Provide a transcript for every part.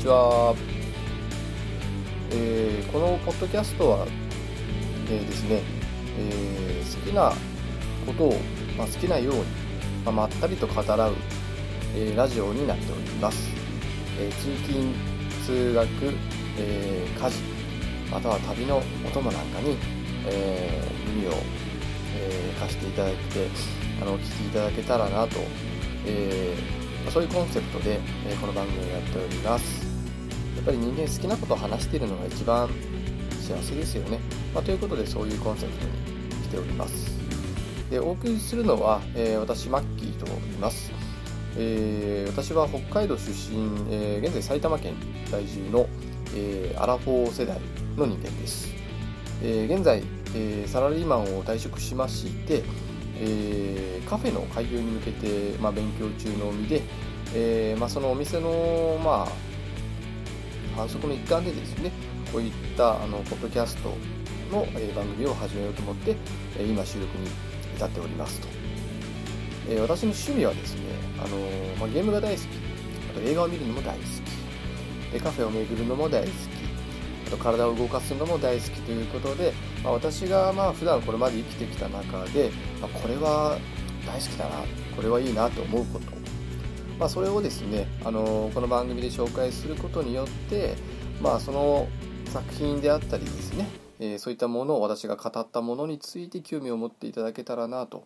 こんにちは。えーこのポッドキャストは、えーですね、えー好きなことを、まあ、好きなように、まあ、まったりと語らう、えラジオになっております。え通勤、通学、え家事、または旅のお供なんかに、え耳を、え貸していただいて、あの、お聞きいただけたらなと、えーそういうコンセプトで、えこの番組をやっております。やっぱり人間好きなことを話しているのが一番幸せですよね。まあ、ということでそういうコンセプトにしております。で、お送りするのは、えー私、マッキーと言います。えー私は北海道出身、えー現在埼玉県在住の、えアラフォー世代の人間です。え現在、えサラリーマンを退職しまして、えカフェの開業に向けて、まあ、勉強中の身で、えまあ、そのお店の、まあ、反則の一環でですねこういったあのポッドキャストの、え番組を始めようと思って、え今収録に至っておりますと、えー私の趣味はですね、あのーまあ、ゲームが大好き。あと映画を見るのも大好き。でカフェを巡るのも大好き。あと体を動かすのも大好き。ということで、まあ、私がまあ普段これまで生きてきた中で、まあ、これは大好きだな。これはいいなと思うこと、まあ、それをですね、あのこの番組で紹介することによって、まあ、その作品であったりですね、えーそういったものを私が語ったものについて興味を持っていただけたらなと、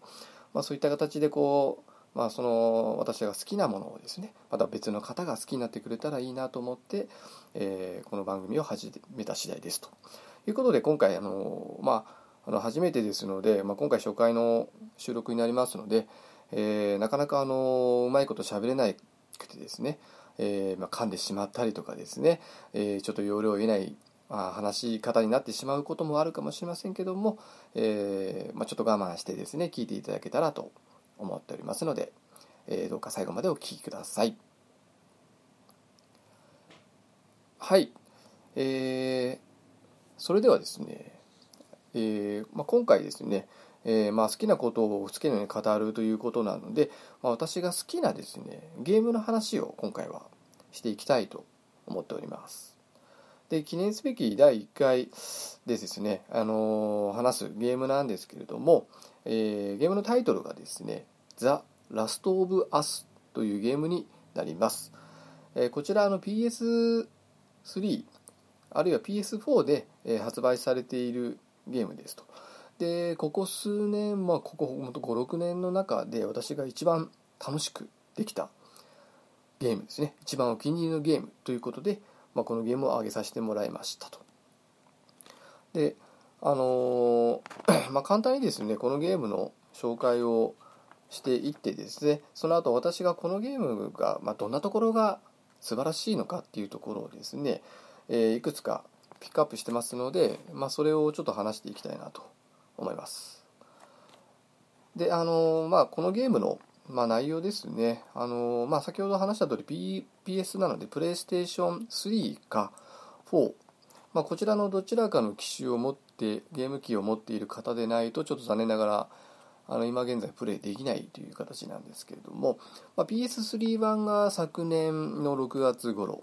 まあ、そういった形でこう、まあ、その私が好きなものをですねまた別の方が好きになってくれたらいいなと思って、えーこの番組を始めた次第ですと。いうことで今回あの、まあ、あの初めてですので、まあ、今回初回の収録になりますので、えーなかなかあのうまいこと喋れなくてですね、えーまあ、噛んでしまったりとかですね、えーちょっと要領を得ない、まあ、話し方になってしまうこともあるかもしれませんけども、えーまあ、ちょっと我慢してですね聞いていただけたらと思っておりますので、えーどうか最後までお聞きください。はい。えーそれではですね、えーまあ、今回ですね、えーまあ、好きなことを好きなように語るということなので、まあ、私が好きなですねゲームの話を今回はしていきたいと思っております。で記念すべき第1回でですね、あのー話すゲームなんですけれども、えーゲームのタイトルがですね「ザ・ラスト・オブ・アス」というゲームになります、えーこちらの PS3 あるいは PS4 で、え発売されているゲームですと。でここ数年、まあ、ここ56年の中で私が一番楽しくできたゲームですね。一番お気に入りのゲームということで、まあ、このゲームを挙げさせてもらいましたと。であのー まあ簡単にですねこのゲームの紹介をしていってですねその後私がこのゲームが、まあ、どんなところが素晴らしいのかっていうところをですね、えーいくつかピックアップしてますので、まあ、それをちょっと話していきたいなと思います。であのまあこのゲームの、まあ、内容ですね。あの、まあ、先ほど話した通り PS なのでプレイステーション3か4、まあ、こちらのどちらかの機種を持ってゲーム機を持っている方でないとちょっと残念ながらあの今現在プレイできないという形なんですけれども、まあ、PS3 版が昨年の6月頃。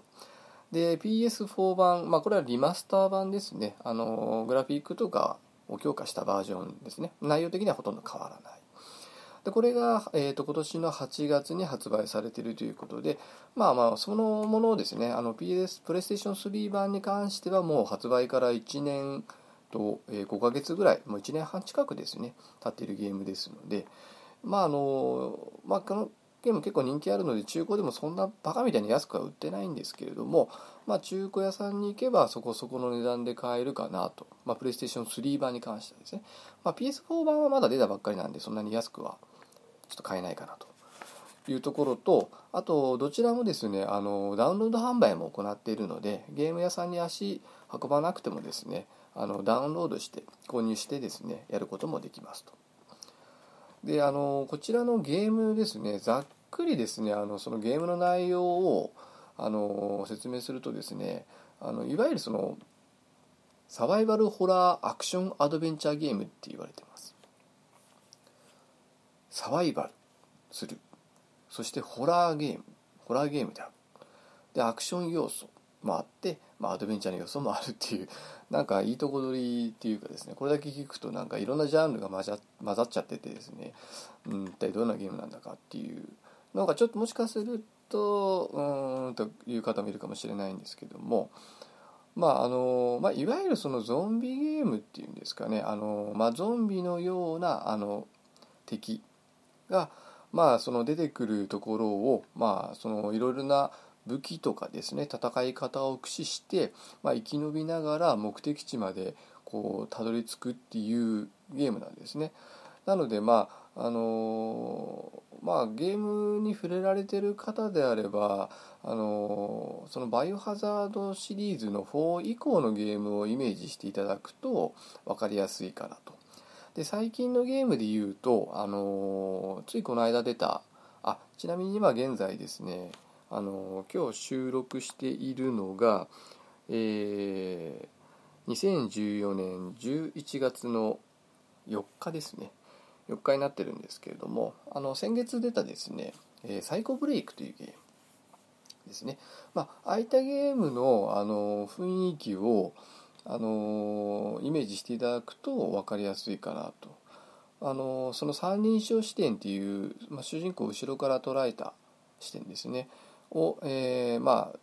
で PS4 版、まあ、これはリマスター版ですね。あのグラフィックとかを強化したバージョンですね。内容的にはほとんど変わらない。でこれが、えー、と今年の8月に発売されているということでまあまあそのものをですねあの PS プレイステーション3版に関してはもう発売から1年と、え5ヶ月ぐらいもう1年半近くですね経っているゲームですのでまああのまあこのゲーム結構人気あるので中古でもそんなバカみたいに安くは売ってないんですけれども、まあ、中古屋さんに行けばそこそこの値段で買えるかなと、まあ、プレイステーション3版に関してはですね、まあ、PS4 版はまだ出たばっかりなんでそんなに安くはちょっと買えないかなと。いうところとあとどちらもですねあのダウンロード販売も行っているのでゲーム屋さんに足運ばなくてもですねあのダウンロードして購入してですねやることもできますと。であのこちらのゲームですねざっくりですねあのそのゲームの内容をあの説明するとですねあのいわゆるそのサバイバルホラーアクションアドベンチャーゲームって言われてます。サバイバルする。そしてホラーゲーム。ホラーゲームであるでアクション要素もあって、まあ、アドベンチャーの要素もあるっていうなんかいいとこ取りっていうかですねこれだけ聞くとなんかいろんなジャンルが混ざ混ざっちゃっててですね、うん、一体どんなゲームなんだかっていうのがちょっともしかするとうんという方もいるかもしれないんですけどもまああのまあ、いわゆるそのゾンビゲームっていうんですかねあの、まあ、ゾンビのようなあの敵が、まあ、その出てくるところを、まあ、そのいろいろな武器とかですね戦い方を駆使して、まあ、生き延びながら目的地までこうたどり着くっていうゲームなんですね。なのでまああのまあゲームに触れられてる方であればあのそのバイオハザードシリーズの4以降のゲームをイメージしていただくと分かりやすいかなと。で最近のゲームで言うとあのついこの間出たあちなみに今現在ですねあの今日収録しているのが、えー、2014年11月の4日ですね。4日になってるんですけれどもあの先月出たですね、えー、サイコブレイクというゲームですね、まあ、あいったゲームのあの雰囲気をあのイメージしていただくと分かりやすいかなと。あのその三人称視点っていう、まあ、主人公を後ろから捉えた視点ですね。を、えー、まあ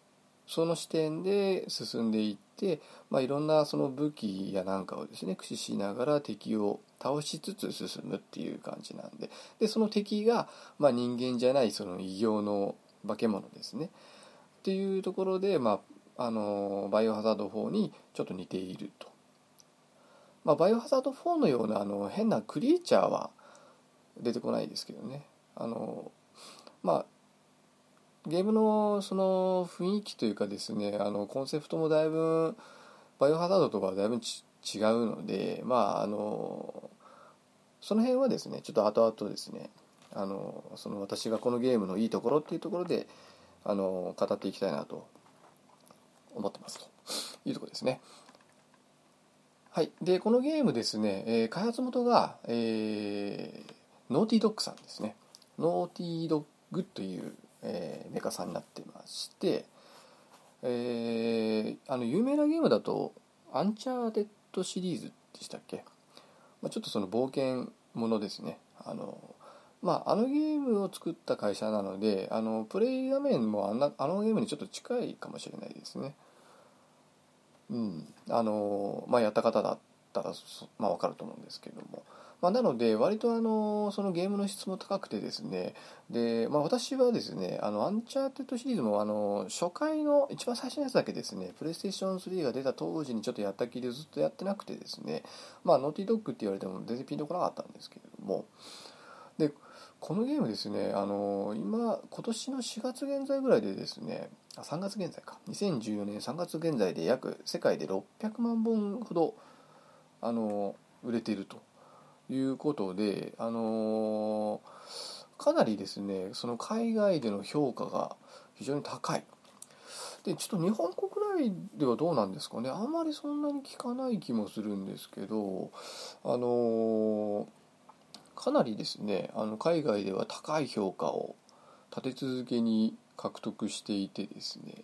その視点で進んでいって、まあ、いろんなその武器やなんかをですね駆使しながら敵を倒しつつ進むっていう感じなんででその敵が、まあ、人間じゃないその異形の化け物ですねっていうところで、まあ、あのバイオハザード4にちょっと似ていると。まあ、バイオハザード4のようなあの変なクリーチャーは出てこないですけどねあのまあゲームのその雰囲気というかですねあのコンセプトもだいぶバイオハザードとかはだいぶ違うのでまああのその辺はですねちょっと後々ですねあのその私がこのゲームのいいところっていうところであの語っていきたいなと思ってますというところですね。はい、でこのゲームですね、えー、開発元が、えー、 Naughty Dog さんですね。 Naughty Dog というえー、メーカーさんになってまして、えー、あの有名なゲームだと「アンチャーテッド」シリーズでしたっけ、まあ、ちょっとその冒険ものですね。あのまあ、あのゲームを作った会社なのであのプレイ画面もあんなあのゲームにちょっと近いかもしれないですね。うん、あのまあやった方だったら、まあ、分かると思うんですけども、まあ、なので割とあのそのゲームの質も高くてですね。で、まあ、私はですねあのアンチャーテッドシリーズもあの初回の一番最初のやつだけですねプレイステーション3が出た当時にちょっとやったきりでずっとやってなくてですね。まあノーティードッグって言われても全然ピンとこなかったんですけれども。でこのゲームですねあの今今年の4月現在ぐらいでですねあ3月現在か。2014年3月現在で約世界で600万本ほどあの売れていると。いうことで、あのー、かなりですねその海外での評価が非常に高い。でちょっと日本国内ではどうなんですかね。あんまりそんなに聞かない気もするんですけどあのー、かなりですねあの海外では高い評価を立て続けに獲得していてですね。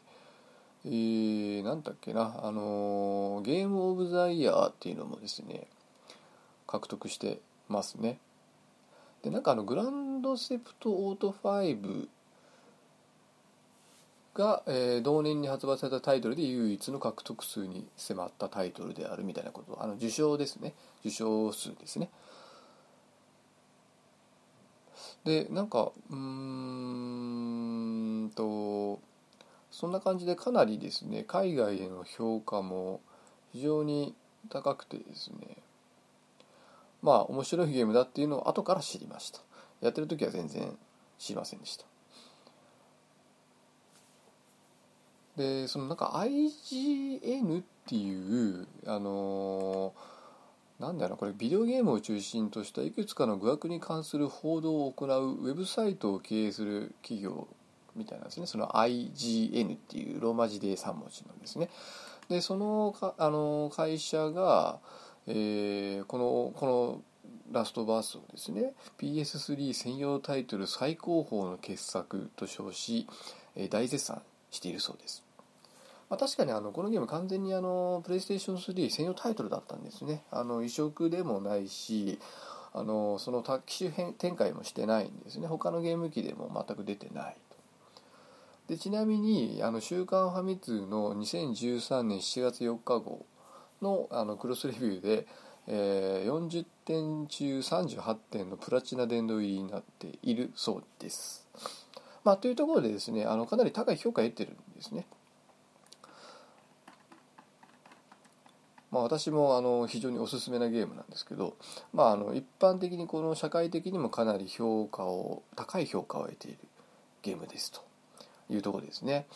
えー、だっけな。あのー、ゲームオブザイヤーっていうのもですね獲得してますね。でなんかあのグランドセプトオート5が、えー、同年に発売されたタイトルで唯一の獲得数に迫ったタイトルであるみたいなこと。あの受賞ですね。受賞数ですね。でなんかうーんとそんな感じでかなりですね海外への評価も非常に高くてですねまあ面白いゲームだっていうのを後から知りました。やってる時は全然知りませんでした。でそのなんか IGN っていうあのなんだろうこれビデオゲームを中心としたいくつかの語学に関する報道を行うウェブサイトを経営する企業みたいなんですね。その IGN っていうローマ字で3文字なんですね。でそのかあの会社がえー、このこのラストバースをですね PS3 専用タイトル最高峰の傑作と称し、えー、大絶賛しているそうです。まあ、確かにあのこのゲーム完全にあのプレイステーション3専用タイトルだったんですね。あの移植でもないしあのその機種展開もしてないんですね他のゲーム機でも全く出てないでちなみにあの「週刊ファミ通」の2013年7月4日号のあのクロスレビューで、えー、40点中38点のプラチナ殿堂入りになっているそうです。まあ、というところでですねあのかなり高い評価を得てるんですね。まあ、私もあの非常におすすめなゲームなんですけど、まあ、あの一般的にこの社会的にもかなり評価を高い評価を得ているゲームですというところですね。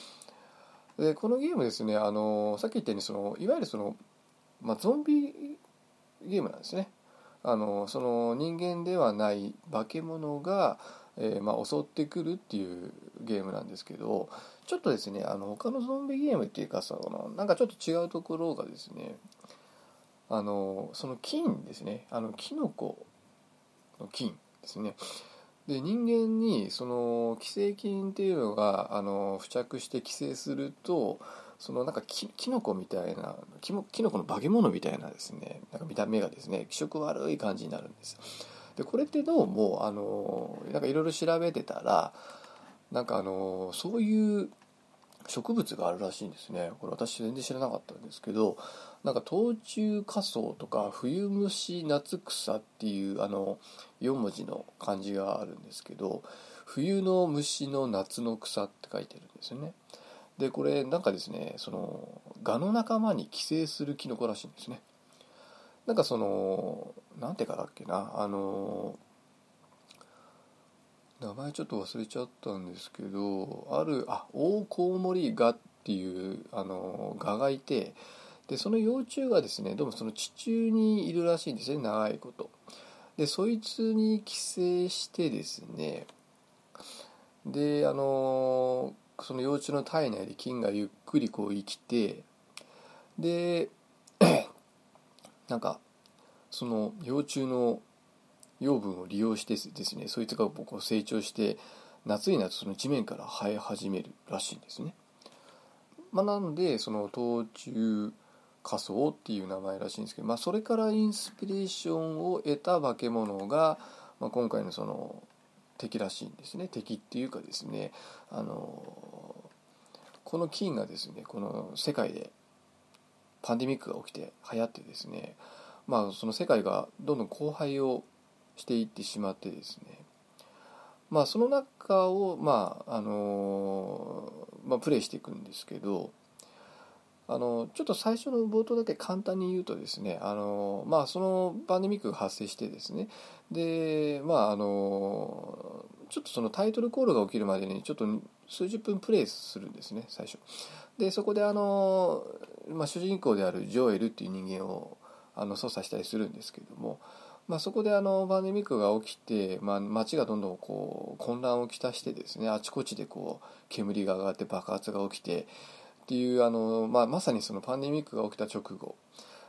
でこのゲームですねあのさっき言ったようにそのいわゆるその、まあ、ゾンビゲームなんですね。あのその人間ではない化け物が、えー、まあ、襲ってくるっていうゲームなんですけどちょっとですねあの他のゾンビゲームっていうかそのなんかちょっと違うところがですねあのその菌ですねあのキノコの菌ですねで人間にその寄生菌っていうのがあの付着して寄生するとそのなんかきキノコみたいなキキノコの化け物みたいなですねなんか見た目がですね気色悪い感じになるんですでこれってどうもあのなんかいろいろ調べてたらなんかあのそういう植物があるらしいんですね。これ私全然知らなかったんですけどなんか冬虫夏草とか冬虫夏草っていうあの4文字の漢字があるんですけど冬の虫の夏の草って書いてるんですよね。でこれなんかですねその蛾の仲間に寄生するキノコらしいんですね。なんかそのなんてかだっけなあの名前ちょっと忘れちゃったんですけどあるあオオコウモリガっていうあのガがいてでその幼虫がですねどうもその地中にいるらしいんですね長いこと。でそいつに寄生してですねであのその幼虫の体内で菌がゆっくりこう生きてで なんかその幼虫の養分を利用してですねそいつがこう成長して夏になるとその地面から生え始めるらしいんですね。まあ、なのでその冬虫仮想っていう名前らしいんですけど、まあ、それからインスピレーションを得た化け物が、まあ、今回のその敵らしいんですね。敵っていうかですねあのこの菌がですねこの世界でパンデミックが起きて流行ってですねまあその世界がどんどん荒廃をしていってしまってですねまあその中をまああのまあプレイしていくんですけどあのちょっと最初の冒頭だけ簡単に言うとですねあのまあそのパンデミックが発生してですねでまああのちょっとそのタイトルコールが起きるまでにちょっと数十分プレイするんですね最初。でそこであの、まあ、主人公であるジョエルっていう人間をあの操作したりするんですけどもまあ、そこであのパンデミックが起きて、まあ、街がどんどんこう混乱をきたしてですねあちこちでこう煙が上がって爆発が起きてっていうあの、まあ、まさにそのパンデミックが起きた直後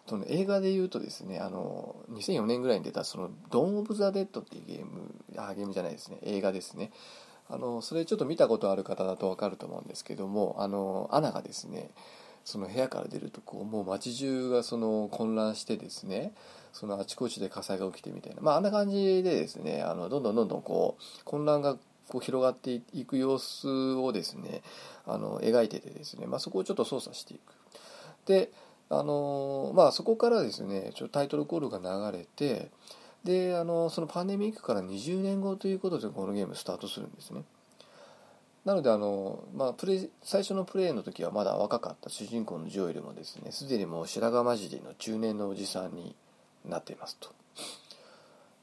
その映画でいうとですねあの2004年ぐらいに出たその「ドン・オブ・ザ・デッド」っていうゲームあゲームじゃないですね映画ですね。あのそれちょっと見たことある方だと分かると思うんですけどもあのアナがですねその部屋から出るとこうもう街中がその混乱してですねそのあちこちで火災が起きてみたいな、まあ、あんな感じでですねあのどんどんどんどんこう混乱がこう広がっていく様子をですねあの描いててですね、まあ、そこをちょっと操作していく。であのまあそこからですねちょタイトルコールが流れてであのそのパンデミックから20年後ということでこのゲームスタートするんですね。なのであの、まあ、プレ最初のプレイの時はまだ若かった主人公のジョエルもですねすでにもう白髪混じりの中年のおじさんになっていますと。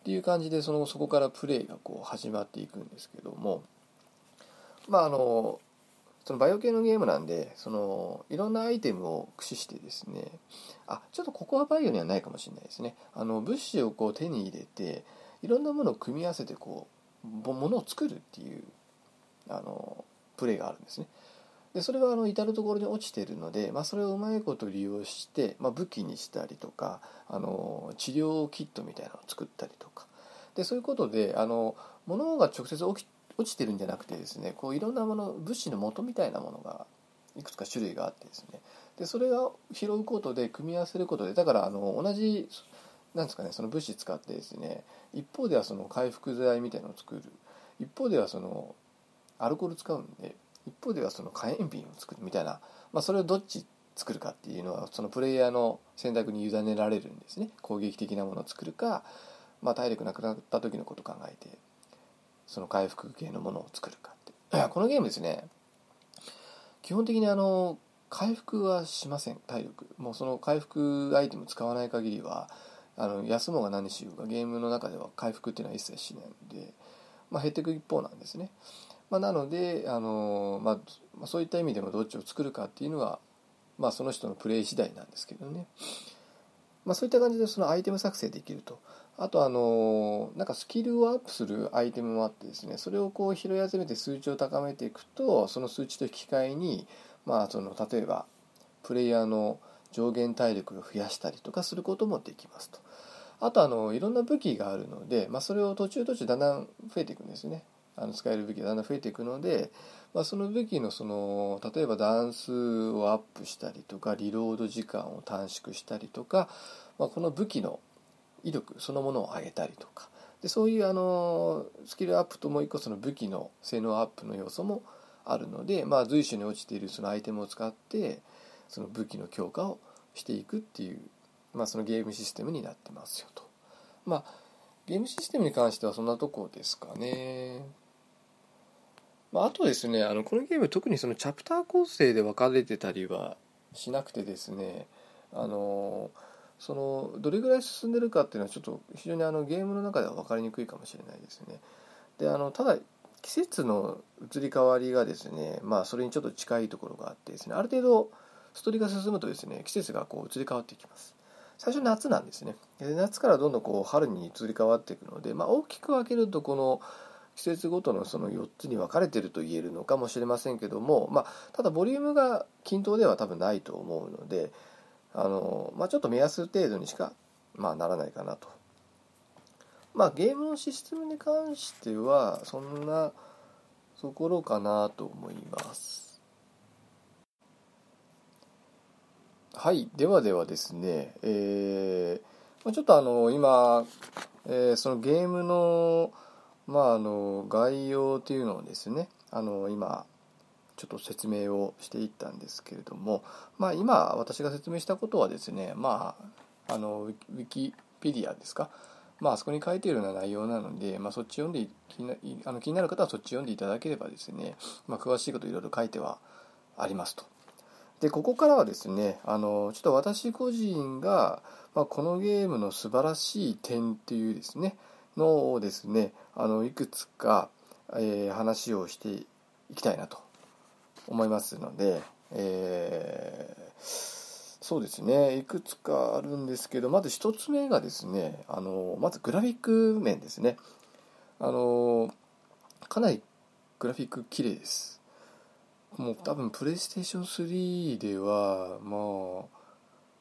っていう感じでそのそこからプレイがこう始まっていくんですけどもまああのそのバイオ系のゲームなんでそのいろんなアイテムを駆使してですねあちょっとここはバイオにはないかもしれないですね。あの物資をこう手に入れていろんなものを組み合わせてこうものを作るっていうあのプレイがあるんですね。でそれはあの至る所に落ちているので、まあ、それをうまいこと利用して、まあ、武器にしたりとかあの治療キットみたいなのを作ったりとか。でそういうことであの物が直接起き落ちてるんじゃなくてですねこういろんなもの物資の元みたいなものがいくつか種類があってですね。でそれが拾うことで組み合わせることでだからあの同じなんですかねその物資使ってですね一方ではその回復剤みたいなのを作る。一方ではそのアルコール使うんで一方ではその火炎瓶を作るみたいな、まあ、それをどっち作るかっていうのはそのプレイヤーの選択に委ねられるんですね。攻撃的なものを作るか、まあ、体力なくなった時のことを考えてその回復系のものを作るかって このゲームですね基本的にあの回復はしません体力。もうその回復アイテム使わない限りはあの休もうが何しようがゲームの中では回復っていうのは一切しないので、まあ、減っていく一方なんですね、まあ、なのであの、まあ、そういった意味でもどっちを作るかっていうのは、まあ、その人のプレイ次第なんですけどね、まあ、そういった感じでそのアイテム作成できると。あとあのなんかスキルをアップするアイテムもあってですねそれをこう拾い集めて数値を高めていくとその数値と引き換えにまあその例えばプレイヤーの上限体力を増やしたりとかすることもできますと。あとあのいろんな武器があるので、まあ、それを途中途中だんだん増えていくんですね。あの使える武器がだんだん増えていくので、まあ、その武器のその例えば段数をアップしたりとかリロード時間を短縮したりとか、まあ、この武器の威力そのものを上げたりとかでそういうあのスキルアップともう一個その武器の性能アップの要素もあるので、まあ、随所に落ちているそのアイテムを使ってその武器の強化をしていくっていう、まあ、そのゲームシステムになってますよと。まあゲームシステムに関してはそんなとこですかね。まあ、あとですねあのこのゲーム特にそのチャプター構成で分かれてたりはしなくてですねあのそのどれぐらい進んでるかっていうのはちょっと非常にあのゲームの中では分かりにくいかもしれないですね。であのただ季節の移り変わりがですねまあそれにちょっと近いところがあってですねある程度ストーリーが進むとですね季節がこう移り変わっていきます。最初夏なんですねで夏からどんどんこう春に移り変わっていくので、まあ、大きく分けるとこの季節ごとのその4つに分かれてると言えるのかもしれませんけども、まあ、ただボリュームが均等では多分ないと思うのであの、まあ、ちょっと目安程度にしか、まあ、ならないかなと。まあ、ゲームのシステムに関してはそんなところかなと思います。はい、ではではですね、えー、ちょっとあの今、えー、そのゲームの,、まあ、あの概要というのをですねあの今ちょっと説明をしていったんですけれども、まあ、今私が説明したことはですね、まあ、あのウィキペディアですか、まあ、そこに書いているような内容なので、ま、そっち読んで気になあの気になる方はそっち読んでいただければですね、まあ、詳しいこといろいろ書いてはありますと。でここからはですねあのちょっと私個人が、まあ、このゲームの素晴らしい点っていうですねのをですねあのいくつか、えー、話をしていきたいなと思いますので、えー、そうですねいくつかあるんですけどまず1つ目がですねあのまずグラフィック面ですね。あのかなりグラフィック綺麗です。もう多分プレイステーション3ではまあ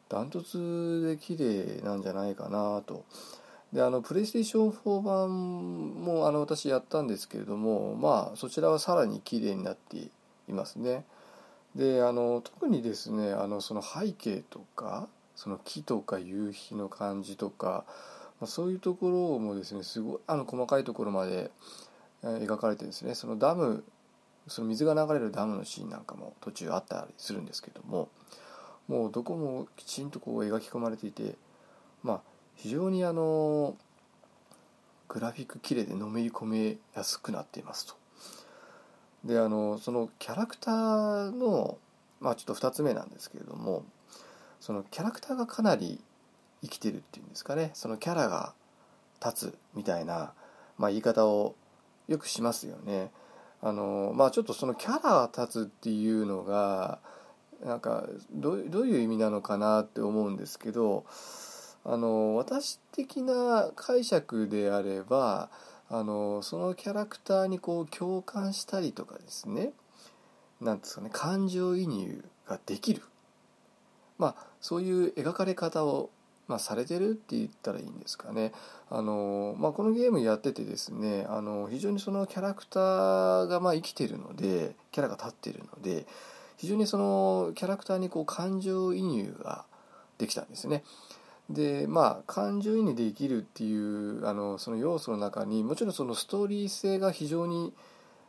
ダントツで綺麗なんじゃないかなとであのプレイステーション4版もあの私やったんですけれどもまあそちらはさらに綺麗になっていますね。であの特にですねあのその背景とかその木とか夕日の感じとか、まあ、そういうところもですねすごいあの細かいところまで描かれてですねそのダムその水が流れるダムのシーンなんかも途中あったりするんですけどももうどこもきちんとこう描き込まれていてまあ非常にあのグラフィック綺麗でのめり込めやすくなっていますと。であのそのキャラクターのまあちょっと2つ目なんですけれどもそのキャラクターがかなり生きてるっていうんですかねそのキャラが立つみたいな、まあ、言い方をよくしますよね。あのまあちょっとそのキャラが立つっていうのがなんかどういう意味なのかなって思うんですけどあの私的な解釈であればあのそのキャラクターにこう共感したりとかですねなんですかね感情移入ができるまあそういう描かれ方を、まあ、されてるって言ったらいいんですかねあの、まあ、このゲームやっててですねあの非常にそのキャラクターがまあ生きてるのでキャラが立ってるので非常にそのキャラクターにこう感情移入ができたんですね。でまあ感情移入できるっていうあのその要素の中にもちろんそのストーリー性が非常に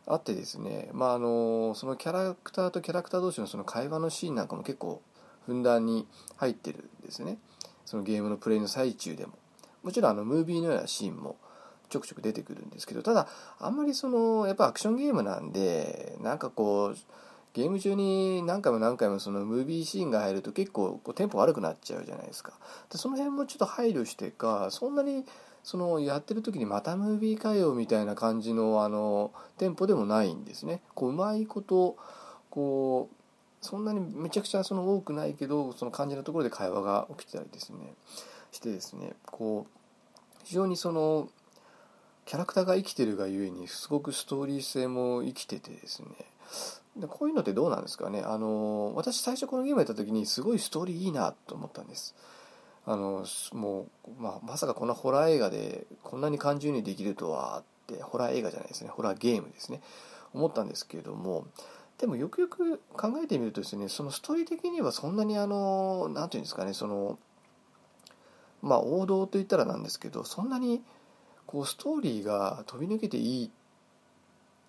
あってですね、まあ、あのそのキャラクターとキャラクター同士のその会話のシーンなんかも結構ふんだんに入ってるんですね。そのゲームのプレイの最中でも。もちろんあのムービーのようなシーンもちょくちょく出てくるんですけどただあんまりそのやっぱアクションゲームなんでなんかこうゲーム中に何回も何回もそのムービーシーンが入ると結構こうテンポ悪くなっちゃうじゃないですか。でその辺もちょっと配慮してかそんなにそのやってる時にまたムービーかよみたいな感じのあのテンポでもないんですね。こううまいことこうそんなにめちゃくちゃその多くないけどその感じのところで会話が起きてたりですね。してですねこう非常にそのキャラクターが生きてるがゆえにすごくストーリー性も生きててですね。でこういうのってどうなんですかね？あの私最初このゲームやった時にすごいストーリーいいなと思ったんです。あのもう、まあ、まさかこんなホラー映画でこんなに感情にできるとはってホラー映画じゃないですね。ホラーゲームですね。思ったんですけれどもでもよくよく考えてみるとですねそのストーリー的にはそんなにあの何て言うんですかねそのまあ王道と言ったらなんですけどそんなにこうストーリーが飛び抜けていい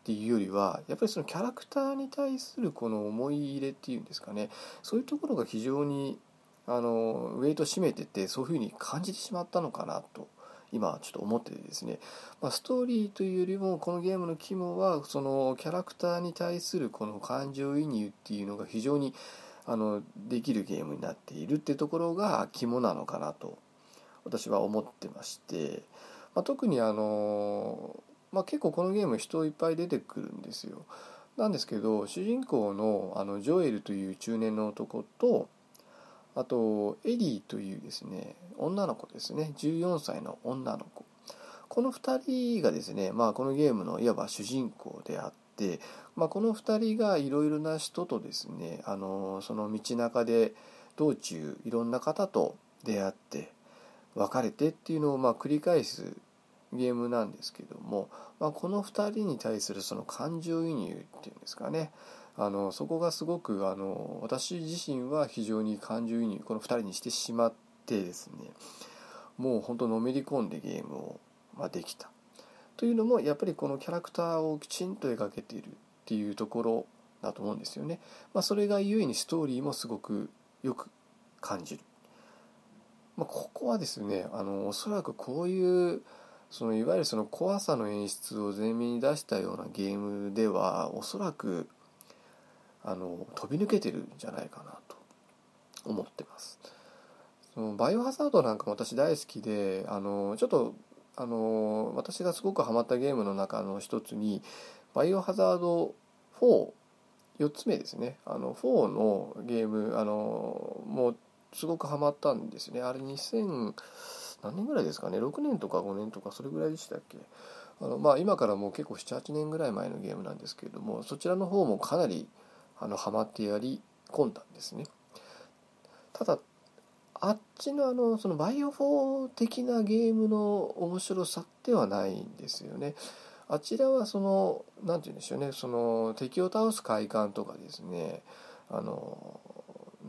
っていうよりはやっぱりそのキャラクターに対するこの思い入れっていうんですかね。そういうところが非常にあのウェイト占めててそういうふうに感じてしまったのかなと今ちょっと思っててですね、まあ、ストーリーというよりもこのゲームの肝はそのキャラクターに対するこの感情移入っていうのが非常にあのできるゲームになっているってところが肝なのかなと私は思ってまして、まあ、特にあのまあ、結構このゲーム人いっぱい出てくるんですよ。なんですけど主人公のあのジョエルという中年の男とあとエリーというですね女の子ですね14歳の女の子この2人がですね、まあ、このゲームのいわば主人公であって、まあ、この2人がいろいろな人とですねあのその道中で道中いろんな方と出会って別れてっていうのをまあ繰り返すゲームなんですけども、まあ、この2人に対するその感情移入っていうんですかね。あのそこがすごくあの私自身は非常に感情移入この2人にしてしまってですねもう本当のめり込んでゲームを、まあ、できた。というのもやっぱりこのキャラクターをきちんと描けているっていうところだと思うんですよね、まあ、それがゆえにストーリーもすごくよく感じる、まあ、ここはですねあのおそらくこういうそのいわゆるその怖さの演出を前面に出したようなゲームではおそらくあの飛び抜けてるんじゃないかなと思ってます。そのバイオハザードなんかも私大好きであのちょっとあの私がすごくハマったゲームの中の一つにバイオハザード44つ目ですねあの4のゲームあのもうすごくハマったんですねあれ2 0何年ぐらいですかね？6年とか5年とかそれぐらいでしたっけ？あのまあ今からもう結構78年ぐらい前のゲームなんですけれどもそちらの方もかなりあのハマってやり込んだんですね。ただあっちのあのそのバイオ4的なゲームの面白さではないんですよね。あちらはその何て言うんでしょうね。その敵を倒す快感とかですね。あの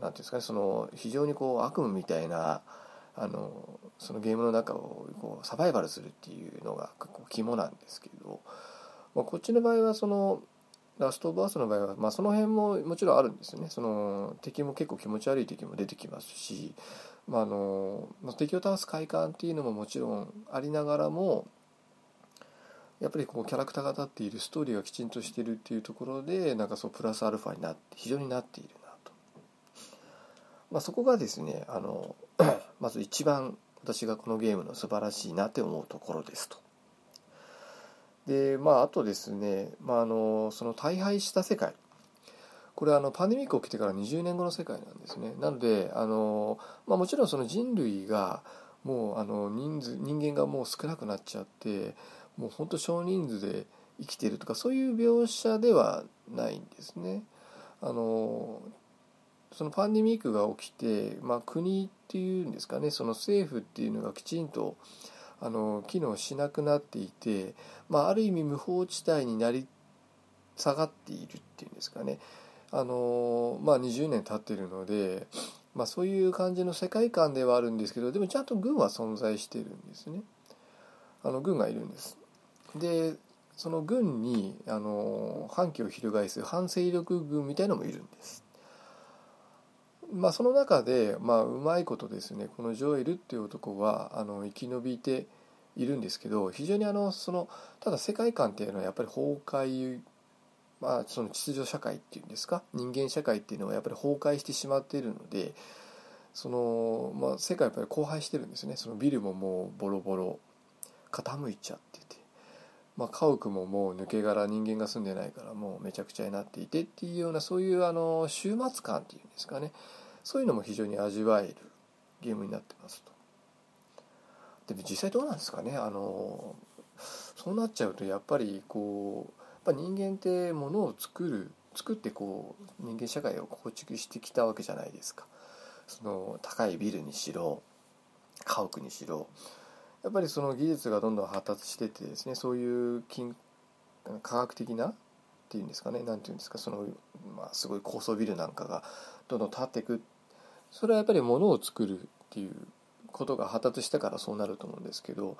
何て言うんですかね。その非常にこう悪夢みたいなあのそのゲームの中をこうサバイバルするっていうのが結構肝なんですけど、まあ、こっちの場合はそのラストバースの場合は、まあ、その辺ももちろんあるんですよね。その敵も結構気持ち悪い敵も出てきますし、まあ、あの敵を倒す快感っていうのももちろんありながらもやっぱりこうキャラクターが立っているストーリーがきちんとしてるっていうところでなんかそうプラスアルファになって非常になっているなと、まあ、そこがですねあの まず一番私がこのゲームの素晴らしいなって思うところですと。でまああとですね、まあ、あのその大敗した世界これはあのパンデミック起きてから20年後の世界なんですねなのであの、まあ、もちろんその人類がもうあの人数人間がもう少なくなっちゃってもう本当少人数で生きてるとかそういう描写ではないんですね。あのそのパンデミックが起きて、まあ、国っていうんですかねその政府っていうのがきちんとあの機能しなくなっていて、まあ、ある意味無法地帯になり下がっているっていうんですかね。あのまあ、20年経ってるので、まあ、そういう感じの世界観ではあるんですけどでもちゃんと軍は存在してるんですね。あの軍がいるんです。でその軍にあの反旗を翻す反勢力軍みたいのもいるんです。まあその中で、まあ、うまいことですねこのジョエルっていう男はあの生き延びているんですけど非常にあのそのただ世界観っていうのはやっぱり崩壊まあ、その秩序社会っていうんですか？人間社会っていうのはやっぱり崩壊してしまっているのでその、まあ、世界やっぱり荒廃してるんですね。そのビルももうボロボロ傾いちゃってて、まあ、家屋ももう抜け殻人間が住んでないからもうめちゃくちゃになっていてっていうようなそういうあの終末感っていうんですかね。そういうのも非常に味わえるゲームになってますと。でも実際どうなんですかね？あのそうなっちゃうとやっぱりこうやっぱ人間ってものを作る作ってこう人間社会を構築してきたわけじゃないですか。その高いビルにしろ家屋にしろやっぱりその技術がどんどん発達しててですねそういう金科学的なっていうんですかね？何て言うんですか？その、まあ、すごい高層ビルなんかがどんどん建っていくそれはやっぱりものを作るっていうことが発達したからそうなると思うんですけど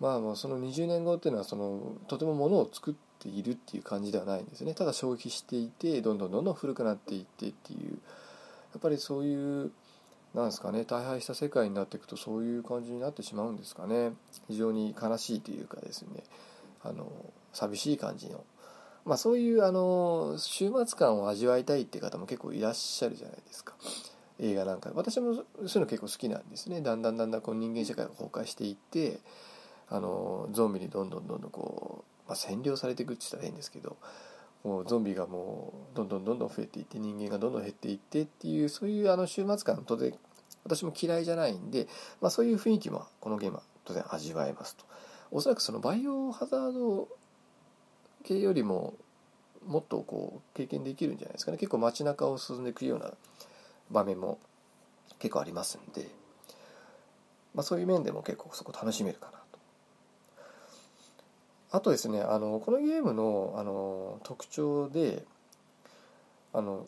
まあもうその20年後っていうのはそのとてもものを作っているっていう感じではないんですね。ただ消費していてどんどんどんどん古くなっていってっていう。やっぱりそういうなんですかね大敗した世界になっていくとそういう感じになってしまうんですかね。非常に悲しいというかですね。あの寂しい感じの。まあそういうあの終末感を味わいたいって方も結構いらっしゃるじゃないですか。映画なんか私もそういうの結構好きなんですね。だんだんだんだんこう人間社会が崩壊していってあのゾンビにどんどんどんどんこう、まあ、占領されていくって言ったら変ですけどもうゾンビがもうどんどんどんどん増えていって人間がどんどん減っていってっていうそういうあの終末感当然私も嫌いじゃないんで、まあ、そういう雰囲気もこのゲームは当然味わえますと。おそらくそのバイオハザード系よりももっとこう経験できるんじゃないですかね。結構街中を進んでいくような場面も結構ありますんで、まあ、そういう面でも結構そこ楽しめるかなと。あとですねあのこのゲームのあの特徴であの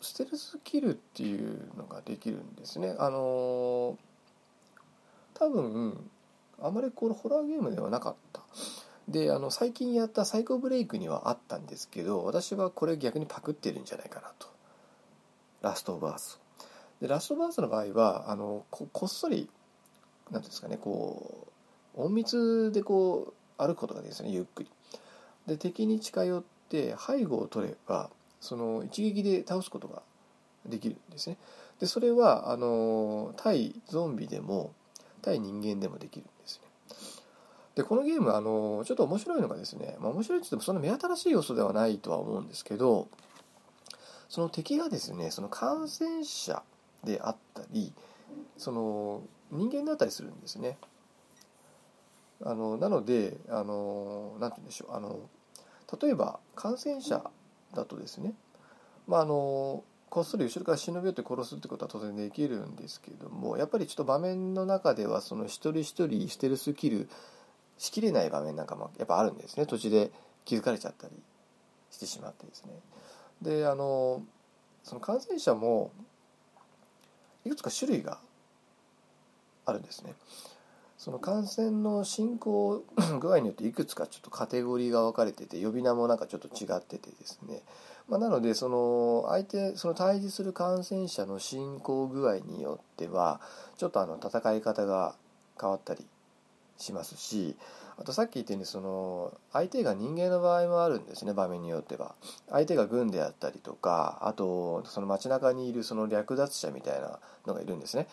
ステルスキルっていうのができるんですね。あの多分あまりこれホラーゲームではなかった。であの最近やったサイコブレイクにはあったんですけど私はこれ逆にパクってるんじゃないかなと。ラストオブアースでラストオブアースの場合はあのここっそり何ですかねこう隠密でこう歩くことができるんですねゆっくり。で敵に近寄って背後を取ればその一撃で倒すことができるんですね。でそれはあの対ゾンビでも対人間でもできるんですね。でこのゲームあのちょっと面白いのがですね、まあ、面白いって言ってもそんな目新しい要素ではないとは思うんですけどその敵がですねその感染者であったりその人間だったりするんですね。あのなのであのなんて言うんでしょう。あの例えば感染者だとですね。まああのこっそり後ろから忍び寄って殺すってことは当然できるんですけどもやっぱりちょっと場面の中ではその一人一人ステルスキルしきれない場面なんかもやっぱあるんですね。途中で気づかれちゃったりしてしまってですね。であのその感染者もいくつか種類があるんですね。その感染の進行具合によっていくつかちょっとカテゴリーが分かれてて呼び名もなんかちょっと違っててですね、まあ、なのでその相手その対峙する感染者の進行具合によってはちょっとあの戦い方が変わったりしますしあとさっき言ったようにその相手が人間の場合もあるんですね場面によっては。相手が軍であったりとかあとその街中にいるその略奪者みたいなのがいるんですね。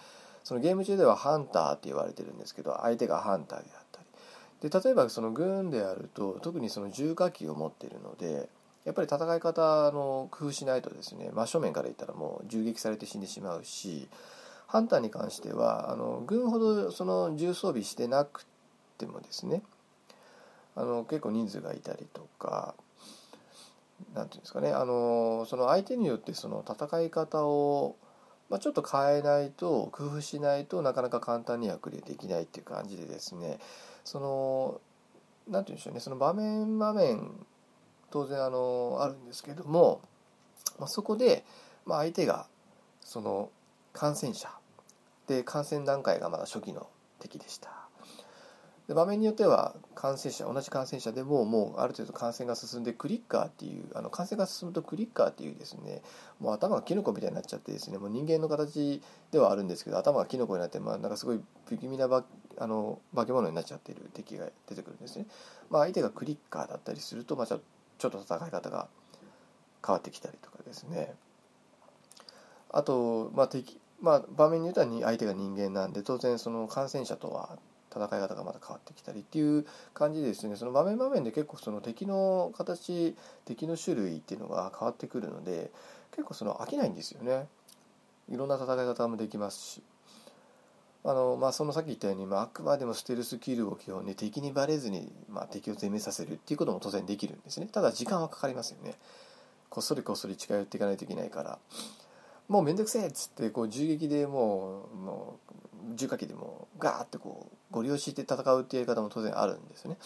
そのゲーム中ではハンターって言われてるんですけど相手がハンターであったり。で例えばその軍であると特にその重火器を持ってるのでやっぱり戦い方の工夫しないとですね真正面から言ったらもう銃撃されて死んでしまうしハンターに関してはあの軍ほどその重装備してなくてもですね。あの結構人数がいたりとか何て言うんですかね。あのその相手によってその戦い方をまあ、ちょっと変えないと工夫しないとなかなか簡単にはクリアできないっていう感じでですね。その何て言うんでしょうね。その場面場面当然あのあるんですけどもまあ、そこで、まあ、相手がその感染者。で感染段階がまだ初期の敵でした。で場面によっては感染者同じ感染者でももうある程度感染が進んでクリッカーっていうあの感染が進むとクリッカーっていうですねもう頭がキノコみたいになっちゃってですねもう人間の形ではあるんですけど頭がキノコになって、まあ、なんかすごい不気味なばあの化け物になっちゃってる敵が出てくるんですね、まあ、相手がクリッカーだったりすると、まあ、ちょちょっと戦い方が変わってきたりとかですね。あと、まあ敵まあ、場面によっては相手が人間なんで当然その感染者とは戦い方がまた変わってきたりっていう感じでですねその場面場面で結構その敵の形敵の種類っていうのが変わってくるので結構その飽きないんですよね。いろんな戦い方もできますし。あのまあそのさっき言ったように、まあ、あくまでもステルスキルを基本に敵にバレずに、まあ、敵を全滅させるっていうことも当然できるんですね。ただ時間はかかりますよね。こっそりこっそり近寄っていかないといけないから。もうめんどくせえっつってこう銃撃でもうもう銃火器でもガーってこうご利用して戦うっていうやり方も当然あるんですよね。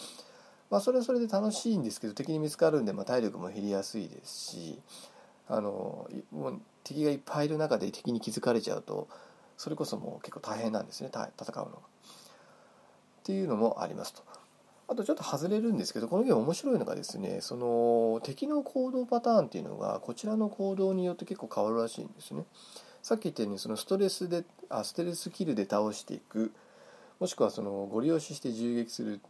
まあ、それはそれで楽しいんですけど敵に見つかるんで、まあ、体力も減りやすいですしあのもう敵がいっぱいいる中で敵に気づかれちゃうとそれこそもう結構大変なんですね戦うのが。っていうのもありますと。あとちょっと外れるんですけどこのゲーム面白いのがですねその敵の行動パターンっていうのがこちらの行動によって結構変わるらしいんですね。さっき言ったようにそのストレスであステルスキルで倒していくもしくはそのご利用しして銃撃する。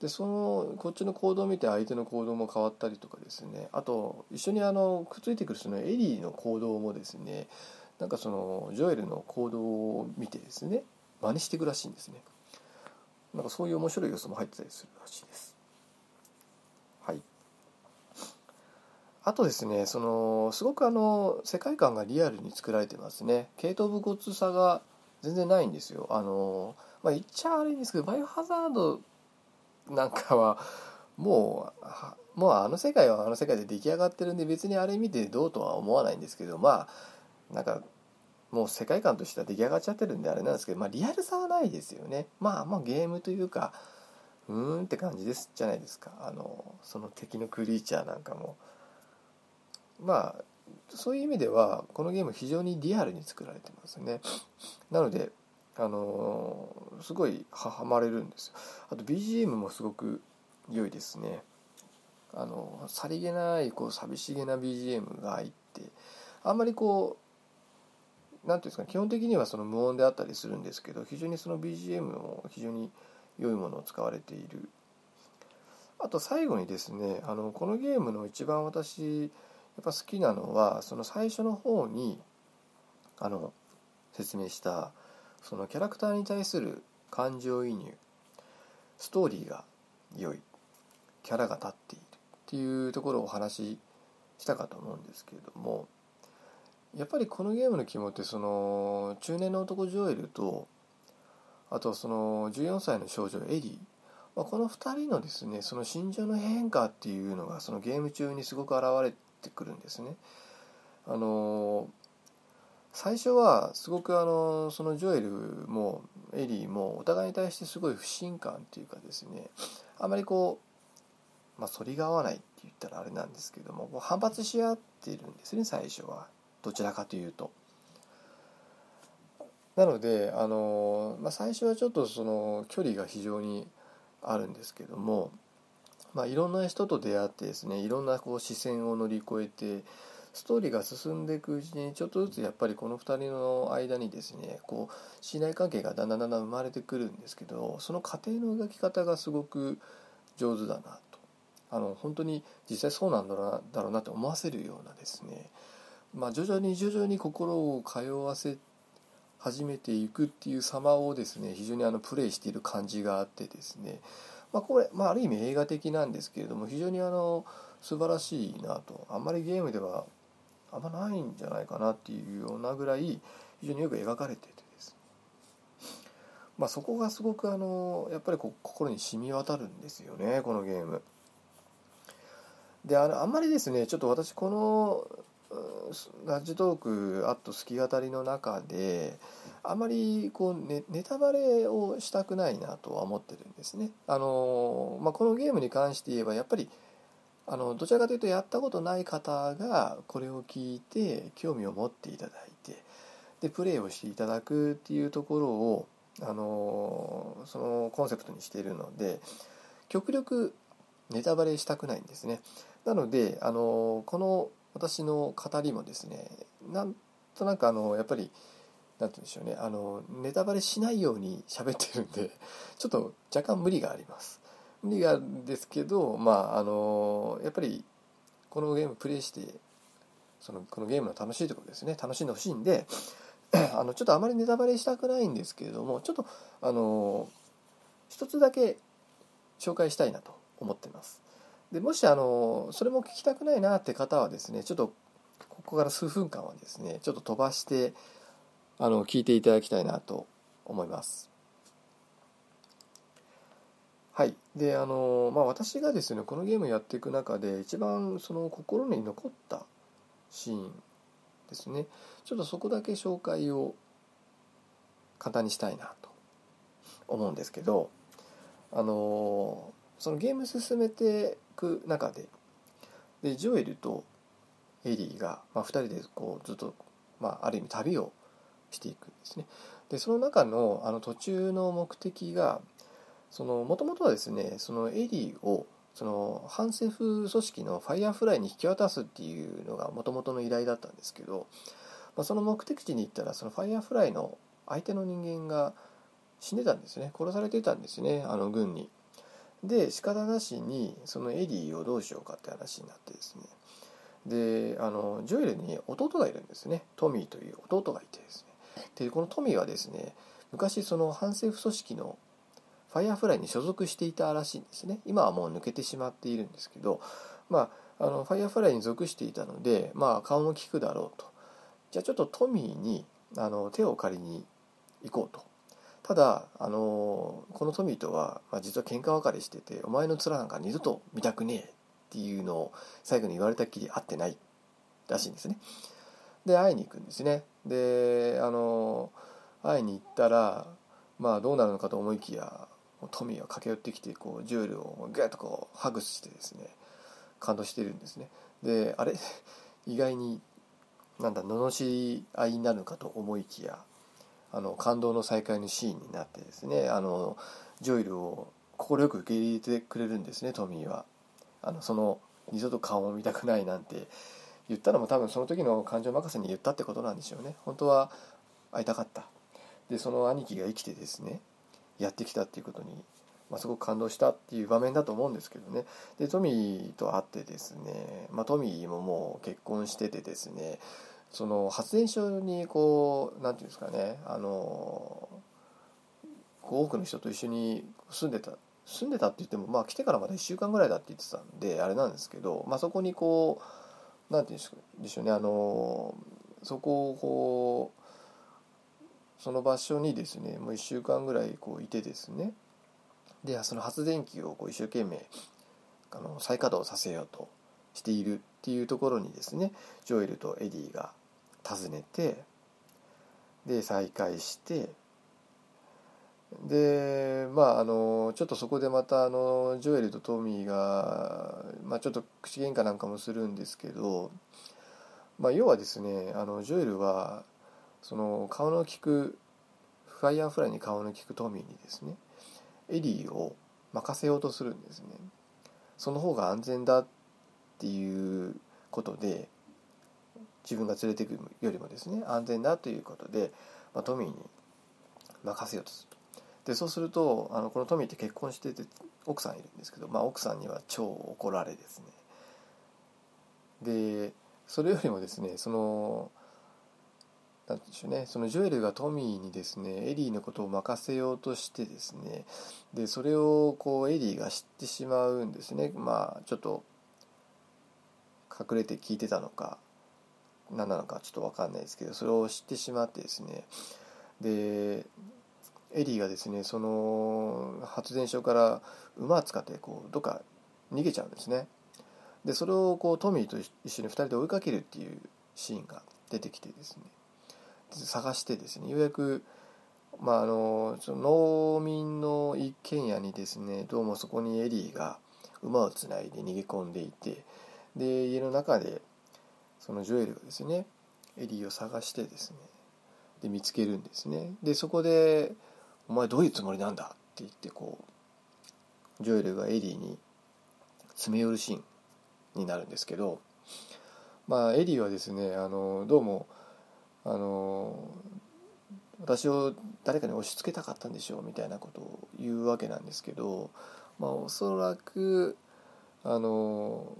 でそのこっちの行動を見て相手の行動も変わったりとかですね。あと一緒にあのくっついてくるそのエリーの行動もですね。なんかそのジョエルの行動を見てですね。真似していくらしいんですね。なんかそういう面白い要素も入ってたりするらしいです。はい。あとですねそのすごくあの世界観がリアルに作られてますね。系統武骨さが全然ないんですよ。あのまあ言っちゃ悪いんですけどバイオハザードなんかはもうもうあの世界はあの世界で出来上がってるんで別にあれ見てどうとは思わないんですけどまあなんかもう世界観としては出来上がっちゃってるんであれなんですけどまあリアルさはないですよね。まあまあゲームというかうーんって感じですじゃないですか。あのその敵のクリーチャーなんかも。まあそういう意味ではこのゲーム非常にリアルに作られてますね。なのであのすごいはまれるんですよ。あと BGM もすごく良いですね。あのさりげないこう寂しげな BGM が入ってあんまりこう何ていうんですか基本的にはその無音であったりするんですけど非常にその BGM も非常に良いものを使われている。あと最後にですねあのこのゲームの一番私やっぱ好きなのはその最初の方にあの説明したそのキャラクターに対する感情移入ストーリーが良いキャラが立っているっていうところをお話ししたかと思うんですけれどもやっぱりこのゲームの肝ってその中年の男ジョエルとあとその14歳の少女エリー、まあ、この2人のですねその心情の変化っていうのがそのゲーム中にすごく現れてくるんですね。あの最初はすごくあのそのジョエルもエリーもお互いに対してすごい不信感っていうかですねあまりこうまあ反りが合わないって言ったらあれなんですけども反発し合っているんですね最初はどちらかというと。なのであの、まあ、最初はちょっとその距離が非常にあるんですけども、まあ、いろんな人と出会ってですねいろんなこう視線を乗り越えてストーリーが進んでいくうちにちょっとずつやっぱりこの2人の間にですねこう信頼関係がだんだんだんだん生まれてくるんですけどその過程の描き方がすごく上手だなと。あの本当に実際そうなんだろうなって思わせるようなですねまあ徐々に徐々に心を通わせ始めていくっていう様をですね非常にあのプレイしている感じがあってですねまあ、これ、まあ、ある意味映画的なんですけれども非常にあの素晴らしいなと。あんまりゲームではあんまないんじゃないかなっていうようなぐらい非常によく描かれててですまあそこがすごくあのやっぱりこう心に染み渡るんですよねこのゲーム。であのあんまりですねちょっと私このラジトークあと好き語りの中であまりこうネネタバレをしたくないなとは思ってるんですね。あのまあ、このゲームに関して言えばやっぱりあのどちらかというとやったことない方がこれを聞いて興味を持っていただいてでプレイをしていただくっていうところをあのそのコンセプトにしているので極力ネタバレしたくないんですね。なのであのこの私の語りもですねなんとなくあのやっぱり何て言うんでしょうねあのネタバレしないように喋ってるんでちょっと若干無理があります。理がですけどまああのやっぱりこのゲームプレイしてそのこのゲームの楽しいところですね。楽しんでほしいんで あのちょっとあまりネタバレしたくないんですけれどもちょっとあの一つだけ紹介したいなと思ってます。でもしあのそれも聞きたくないなって方はですねちょっとここから数分間はですねちょっと飛ばしてあの聞いていただきたいなと思います。はい。であのまあ私がですねこのゲームやっていく中で一番その心に残ったシーンですね。ちょっとそこだけ紹介を簡単にしたいなと思うんですけどあのそのゲーム進めていく中ででジョエルとエリーが、まあ、2人でこうずっと、まあ、ある意味旅をしていくんですね。でその中のあの途中の目的がもともとはですねそのエリーをその反政府組織のファイヤーフライに引き渡すっていうのがもともとの依頼だったんですけど、まあ、その目的地に行ったらそのファイヤーフライの相手の人間が死んでたんですね。殺されてたんですねあの軍に。で仕方なしにそのエリーをどうしようかって話になってですね。であのジョエルに弟がいるんですね。トミーという弟がいてですね。でこのトミーはですね昔その反政府組織のファイアフライに所属していたらしいんですね。今はもう抜けてしまっているんですけどまああのファイアフライに属していたのでまあ顔も利くだろうと。じゃあちょっとトミーにあの手を借りに行こうと。ただあのこのトミーとは、まあ、実は喧嘩別れしててお前の面なんか二度と見たくねえっていうのを最後に言われたっきり会ってないらしいんですね。で会いに行くんですね。であの会いに行ったらまあどうなるのかと思いきやトミーは駆け寄ってきてこうジュエルをグッとこうハグしてですね感動してるんですね。であれ？意外になんだ罵り合いになるのかと思いきやあの感動の再会のシーンになってですねあのジョイルを快く受け入れてくれるんですねトミーは。あのその二度と顔を見たくないなんて言ったのも多分その時の感情任せに言ったってことなんでしょうね。本当は会いたかった。でその兄貴が生きてですねやってきたっていうことに、まあ、すごく感動したっていう場面だと思うんですけどね。でトミーと会ってですね、まあ、トミーももう結婚しててですねその発電所にこう何て言うんですかねあの多くの人と一緒に住んでた住んでたって言ってもまあ来てからまだ1週間ぐらいだって言ってたんであれなんですけど、まあ、そこにこう何て言うんでしょうねあのそこをこうその場所にですねもう1週間ぐらいこういてですね。でその発電機をこう一生懸命あの再稼働させようとしているっていうところにですねジョエルとエディが訪ねてで再会してでまああのちょっとそこでまたあのジョエルとトミーが、まあ、ちょっと口喧嘩なんかもするんですけど、まあ、要はですねあのジョエルはその顔の利くファイヤーフライに顔の利くトミーにですねエリーを任せようとするんですね。その方が安全だっていうことで自分が連れていくよりもですね安全だということで、まあ、トミーに任せようとする。でそうするとあのこのトミーって結婚してて奥さんいるんですけど、まあ、奥さんには超怒られですね。でそれよりもですねそのなんでしょうね。そのジョエルがトミーにですねエリーのことを任せようとしてですね。でそれをこうエリーが知ってしまうんですね。まあちょっと隠れて聞いてたのか何なのかちょっと分かんないですけどそれを知ってしまってですね。でエリーがですねその発電所から馬を使ってこうどっか逃げちゃうんですね。でそれをこうトミーと一緒に2人で追いかけるっていうシーンが出てきてですね。探してですねようやく、まあ、あのその農民の一軒家にですねどうもそこにエリーが馬をつないで逃げ込んでいてで家の中でそのジョエルがですねエリーを探してですねで見つけるんですねでそこで「お前どういうつもりなんだ?」って言ってこうジョエルがエリーに詰め寄るシーンになるんですけどまあエリーはですねあのどうもあの私を誰かに押し付けたかったんでしょうみたいなことを言うわけなんですけどまあおそらくあの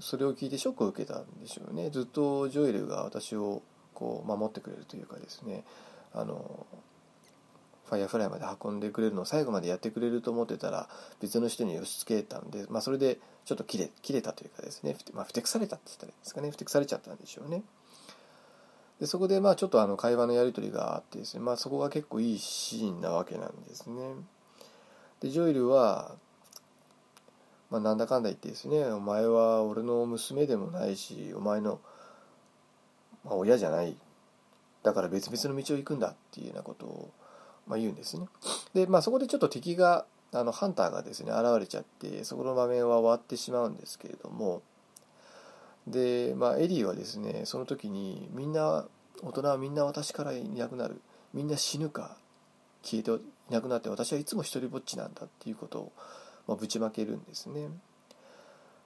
それを聞いてショックを受けたんでしょうね。ずっとジョエルが私をこう守ってくれるというかですね。あのファイアフライまで運んでくれるのを最後までやってくれると思ってたら別の人に押し付けたんで、まあ、それでちょっと切れ切れたというかですね、まあ、ふてくされたって言ったらいいですかね。ふてくされちゃったんでしょうね。でそこでまあちょっとあの会話のやり取りがあってですね、まあ、そこが結構いいシーンなわけなんですね。でジョイルはまあ、なんだかんだ言ってですねお前は俺の娘でもないしお前の、まあ、親じゃない。だから別々の道を行くんだっていうようなことを、まあ、言うんですね。で、まあ、そこでちょっと敵があのハンターがですね現れちゃってそこの場面は終わってしまうんですけれども。で、まあ、エリーはですねその時にみんな大人はみんな私からいなくなるみんな死ぬか消えていなくなって私はいつも一人ぼっちなんだっていうことをまあ、ぶちまけるんですね。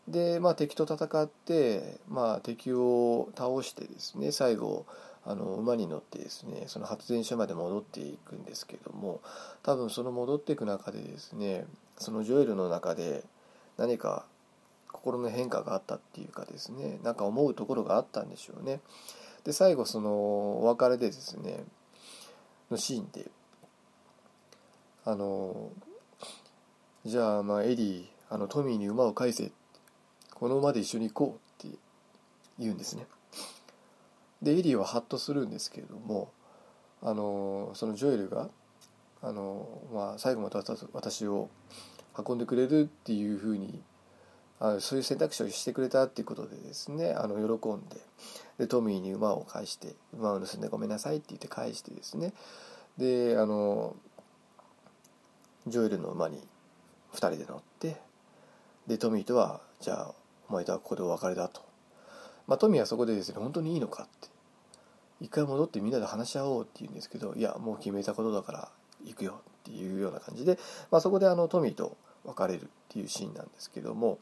で、まあ、敵と戦って、まあ、敵を倒してですね最後あの馬に乗ってですねその発電所まで戻っていくんですけども多分その戻っていく中でですねそのジョエルの中で何か心の変化があったっていうかですねなんか思うところがあったんでしょうね。で最後そのお別れでですねのシーンであのじゃあまあエリーあのトミーに馬を返せこの馬で一緒に行こうって言うんですね。でエリーはハッとするんですけれどもあのそのジョエルがあの、まあ、最後まで私を運んでくれるっていうふうにあそういう選択肢をしてくれたっていうことでですねあの喜んででトミーに馬を返して馬を盗んでごめんなさいって言って返してですね。であのジョエルの馬に2人で乗ってでトミーとはじゃあお前とはここでお別れだと、まあ、トミーはそこでですね本当にいいのかって。一回戻ってみんなで話し合おうって言うんですけどいやもう決めたことだから行くよっていうような感じで、まあ、そこであのトミーと別れるっていうシーンなんですけども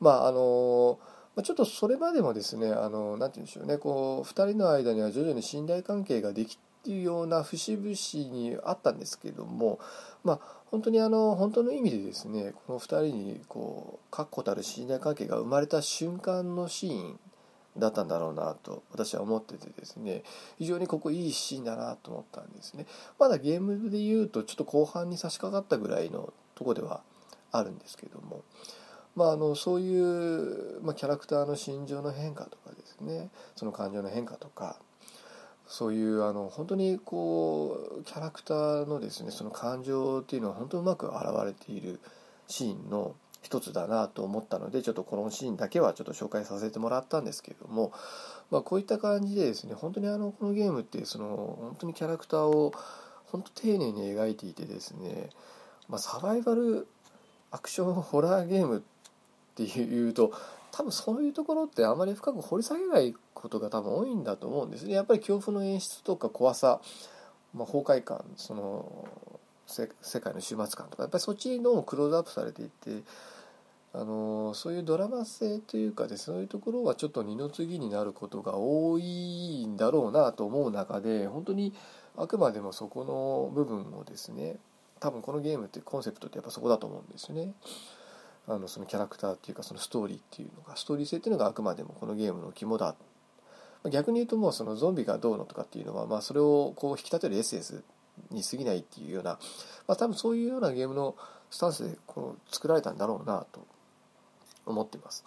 まああのちょっとそれまでもですねあのなんて言うんでしょうねこう2人の間には徐々に信頼関係ができていうような節々にあったんですけどもまあ本当にあの本当の意味でですねこの2人にこう確固たる信頼関係が生まれた瞬間のシーンだったんだろうなと私は思っててですね非常にここいいシーンだなと思ったんですね。まだゲームで言うとちょっと後半に差し掛かったぐらいのとこではあるんですけども。まあ、あのそういう、まあ、キャラクターの心情の変化とかですね。その感情の変化とか。そういうあの本当にこうキャラクターのですねその感情っていうのは本当うまく表れているシーンの一つだなと思ったのでちょっとこのシーンだけはちょっと紹介させてもらったんですけれども、まあ、こういった感じでですね本当にあのこのゲームってその本当にキャラクターを本当丁寧に描いていてですね、まあ、サバイバルアクションホラーゲームっていうと多分そういうところってあまり深く掘り下げないことが多分多いんだと思うんですね。やっぱり恐怖の演出とか怖さ、まあ、崩壊感その世界の終末感とかやっぱりそっちのクローズアップされていてあのそういうドラマ性というかでそういうところはちょっと二の次になることが多いんだろうなと思う中で本当にあくまでもそこの部分をですね多分このゲームってコンセプトってやっぱそこだと思うんですよね。あのそのキャラクターっていうかそのストーリーっていうのがストーリー性っていうのがあくまでもこのゲームの肝だ逆に言うともうそのゾンビがどうのとかっていうのは、まあ、それをこう引き立てるエッセンスに過ぎないっていうような、まあ、多分そういうようなゲームのスタンスでこう作られたんだろうなと思ってます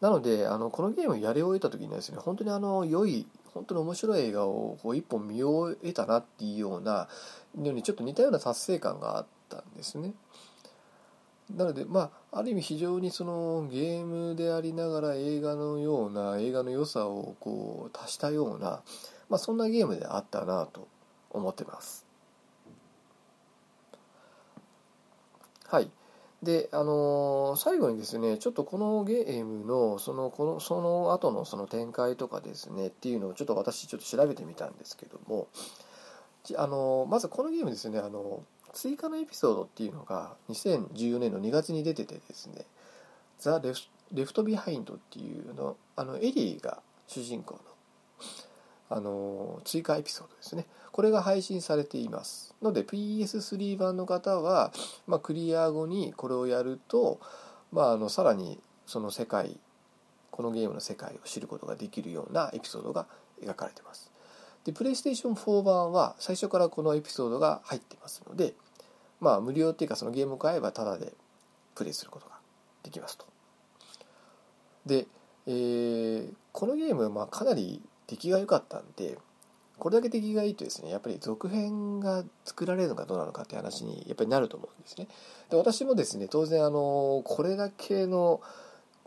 なのであのこのゲームをやり終えた時にですね本当にあの良い本当に面白い映画をこう一本見終えたなっていうようなのにちょっと似たような達成感があったんですね。なのでまあある意味非常にそのゲームでありながら映画のような映画の良さをこう足したような、まあ、そんなゲームであったなと思ってます。はいであのー、最後にですねちょっとこのゲームのそのこのその後のその展開とかですねっていうのをちょっと私ちょっと調べてみたんですけどもあのー、まずこのゲームですねあの追加のエピソードっていうのが2014年の2月に出ててですね「ザ・レフレフト・ビハインド」っていうのあのエリーが主人公のあの追加エピソードですね。これが配信されています。ので PS3 版の方は、まあ、クリア後にこれをやると、まあ、あのさらにその世界このゲームの世界を知ることができるようなエピソードが描かれています。でプレイステーション4版は最初からこのエピソードが入ってますのでまあ無料っていうかそのゲームを買えばタダでプレイすることができますと。で、えー、このゲーム、まあ、かなり出来が良かったんでこれだけ出来がいいとですねやっぱり続編が作られるのかどうなのかって話にやっぱりなると思うんですね。で私もですね当然あのこれだけの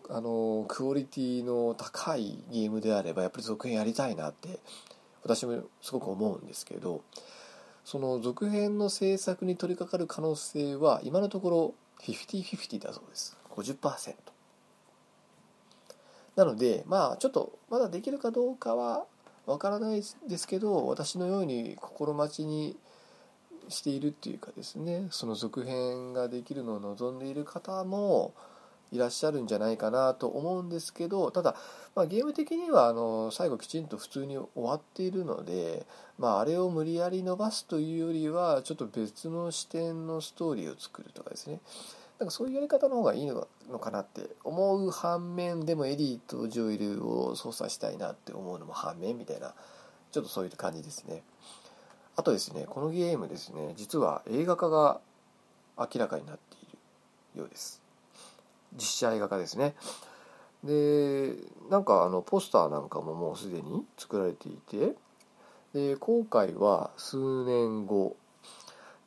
あのクオリティの高いゲームであればやっぱり続編やりたいなって私もすごく思うんですけどその続編の制作に取り掛かる可能性は今のところ50-50だそうです。50%なのでまあちょっとまだできるかどうかはわからないですけど私のように心待ちにしているっていうかですねその続編ができるのを望んでいる方もいらっしゃるんじゃないかなと思うんですけどただ、まあ、ゲーム的にはあの最後きちんと普通に終わっているので、まあ、あれを無理やり伸ばすというよりはちょっと別の視点のストーリーを作るとかですね。なんかそういうやり方の方がいいのかなって思う反面でもエリーとジョイルを操作したいなって思うのも反面みたいなちょっとそういう感じですね。あとですねこのゲームですね実は映画化が明らかになっているようです。実写映画化ですね。でなんかあのポスターなんかももうすでに作られていてで今回は数年後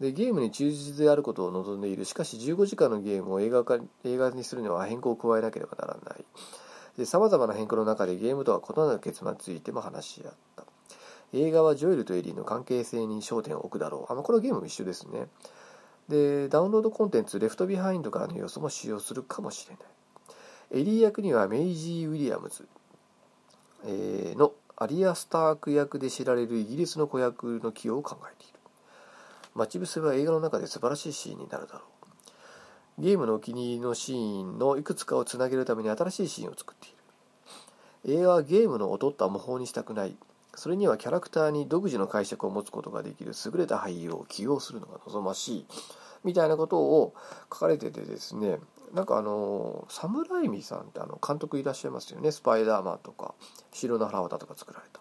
でゲームに忠実であることを望んでいる。しかし15時間のゲームを映画化映画にするには変更を加えなければならない。さまざまな変更の中でゲームとは異なる結末についても話し合った。映画はジョエルとエリーの関係性に焦点を置くだろう。あのこれはゲームも一緒ですね。でダウンロードコンテンツ Left Behind からの要素も使用するかもしれない。エリー役にはメイジー・ウィリアムズ、えー、のアリア・スターク役で知られるイギリスの子役の起用を考えている。待ち伏せは映画の中で素晴らしいシーンになるだろう。ゲームのお気に入りのシーンのいくつかをつなげるために新しいシーンを作っている。映画はゲームの劣った模倣にしたくない。それにはキャラクターに独自の解釈を持つことができる優れた俳優を起用するのが望ましい。みたいなことを書かれててですね。なんかあのサムライミさんってあの監督いらっしゃいますよね。スパイダーマンとか。白の腹渡とか作られた、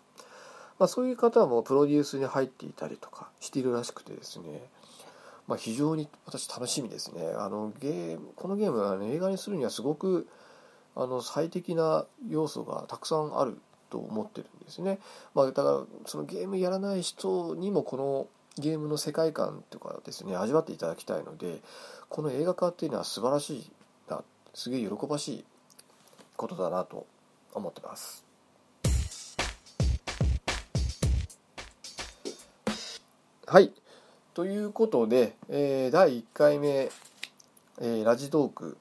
まあ、そういう方もプロデュースに入っていたりとかしているらしくてですねまあ、非常に私楽しみですねあのゲームこのゲームは、ね、映画にするにはすごくあの最適な要素がたくさんあると思ってるんですね。まあ、だからそのゲームやらない人にもこのゲームの世界観とかですね味わっていただきたいのでこの映画化っていうのは素晴らしいなすげえ喜ばしいことだなと思ってます。はい。ということで、えー、第1回目、えー、ラジトーク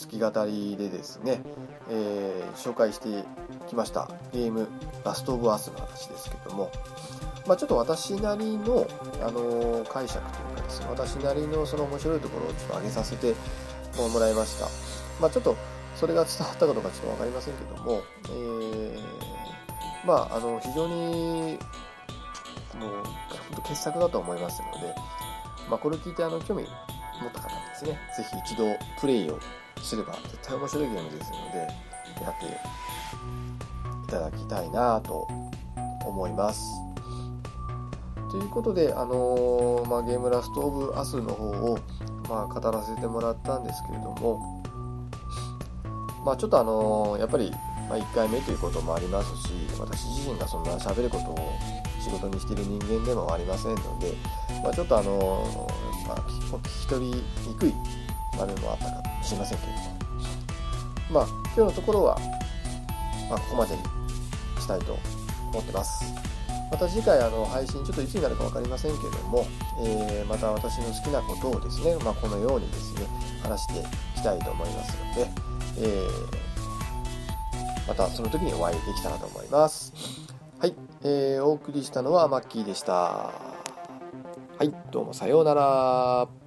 好き語りでですね、えー、紹介してきました。ゲーム「ラスト・オブ・アース」の話ですけども、まあ、ちょっと私なりの、あの解釈というかですね私なりのその面白いところをちょっと上げさせてもらいました、まあ、ちょっとそれが伝わったかどうかちょっと分かりませんけども、えー、まああの非常にもう本当傑作だと思いますので、まあ、これを聞いてあの興味持った方はですね是非一度プレイをすれば絶対面白いゲームですのでやっていただきたいなと思います。ということで、あのー、まあ、ゲームラストオブアスの方を、まあ、語らせてもらったんですけれども、まあ、ちょっとあのー、やっぱり、まあ、1回目ということもありますし私自身がそんな喋ることを仕事にしてる人間でもありませんので、まあ、ちょっとあの、まあ、聞き取りにくい場面もあったかもしれませんけれども、まあ、今日のところは、まあ、ここまでにしたいと思ってます。また次回あの配信、ちょっといつになるか分かりませんけれども、えー、また私の好きなことをですね、まあ、このようにですね、話していきたいと思いますので、えー、またその時にお会いできたらと思います。はい、えー、お送りしたのはマッキーでした。はい、どうもさようなら。